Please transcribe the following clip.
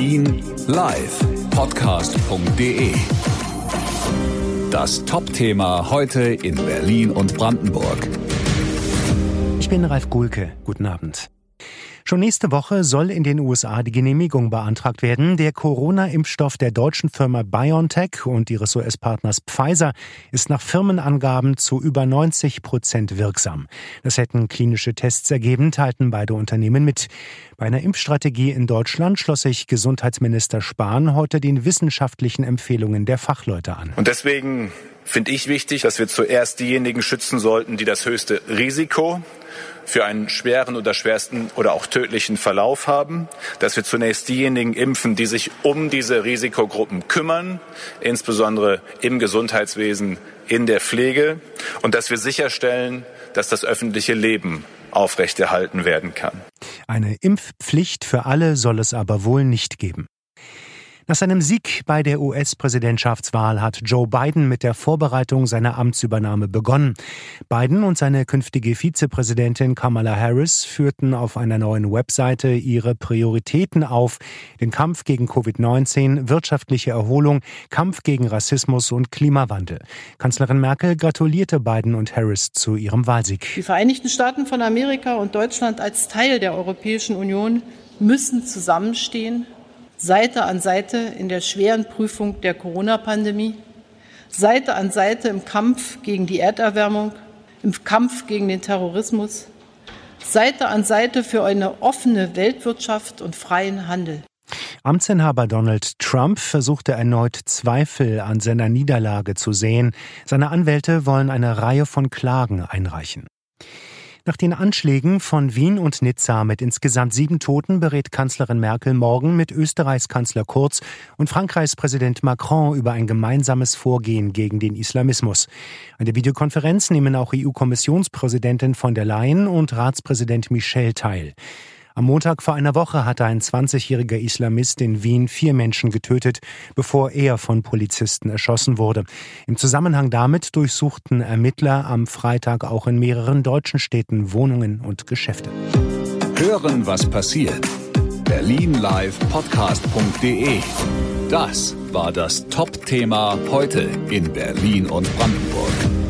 Berlin live Podcast.de. Das Top-Thema heute in Berlin und Brandenburg. Ich bin Ralf Gulke. Guten Abend. Schon nächste Woche soll in den USA die Genehmigung beantragt werden. Der Corona-Impfstoff der deutschen Firma BioNTech und ihres US-Partners Pfizer ist nach Firmenangaben zu über 90 Prozent wirksam. Das hätten klinische Tests ergeben, teilten beide Unternehmen mit. Bei einer Impfstrategie in Deutschland schloss sich Gesundheitsminister Spahn heute den wissenschaftlichen Empfehlungen der Fachleute an. Und deswegen finde ich wichtig, dass wir zuerst diejenigen schützen sollten, die das höchste Risiko für einen schweren oder schwersten oder auch tödlichen Verlauf haben, dass wir zunächst diejenigen impfen, die sich um diese Risikogruppen kümmern, insbesondere im Gesundheitswesen, in der Pflege, und dass wir sicherstellen, dass das öffentliche Leben aufrechterhalten werden kann. Eine Impfpflicht für alle soll es aber wohl nicht geben. Nach seinem Sieg bei der US-Präsidentschaftswahl hat Joe Biden mit der Vorbereitung seiner Amtsübernahme begonnen. Biden und seine künftige Vizepräsidentin Kamala Harris führten auf einer neuen Webseite ihre Prioritäten auf. Den Kampf gegen Covid-19, wirtschaftliche Erholung, Kampf gegen Rassismus und Klimawandel. Kanzlerin Merkel gratulierte Biden und Harris zu ihrem Wahlsieg. Die Vereinigten Staaten von Amerika und Deutschland als Teil der Europäischen Union müssen zusammenstehen Seite an Seite in der schweren Prüfung der Corona-Pandemie, Seite an Seite im Kampf gegen die Erderwärmung, im Kampf gegen den Terrorismus, Seite an Seite für eine offene Weltwirtschaft und freien Handel. Amtsinhaber Donald Trump versuchte erneut Zweifel an seiner Niederlage zu sehen. Seine Anwälte wollen eine Reihe von Klagen einreichen. Nach den Anschlägen von Wien und Nizza mit insgesamt sieben Toten berät Kanzlerin Merkel morgen mit Österreichs Kanzler Kurz und Frankreichs Präsident Macron über ein gemeinsames Vorgehen gegen den Islamismus. An der Videokonferenz nehmen auch EU-Kommissionspräsidentin von der Leyen und Ratspräsident Michel teil. Am Montag vor einer Woche hatte ein 20-jähriger Islamist in Wien vier Menschen getötet, bevor er von Polizisten erschossen wurde. Im Zusammenhang damit durchsuchten Ermittler am Freitag auch in mehreren deutschen Städten Wohnungen und Geschäfte. Hören, was passiert. Berlin Live Podcast.de. Das war das Top-Thema heute in Berlin und Brandenburg.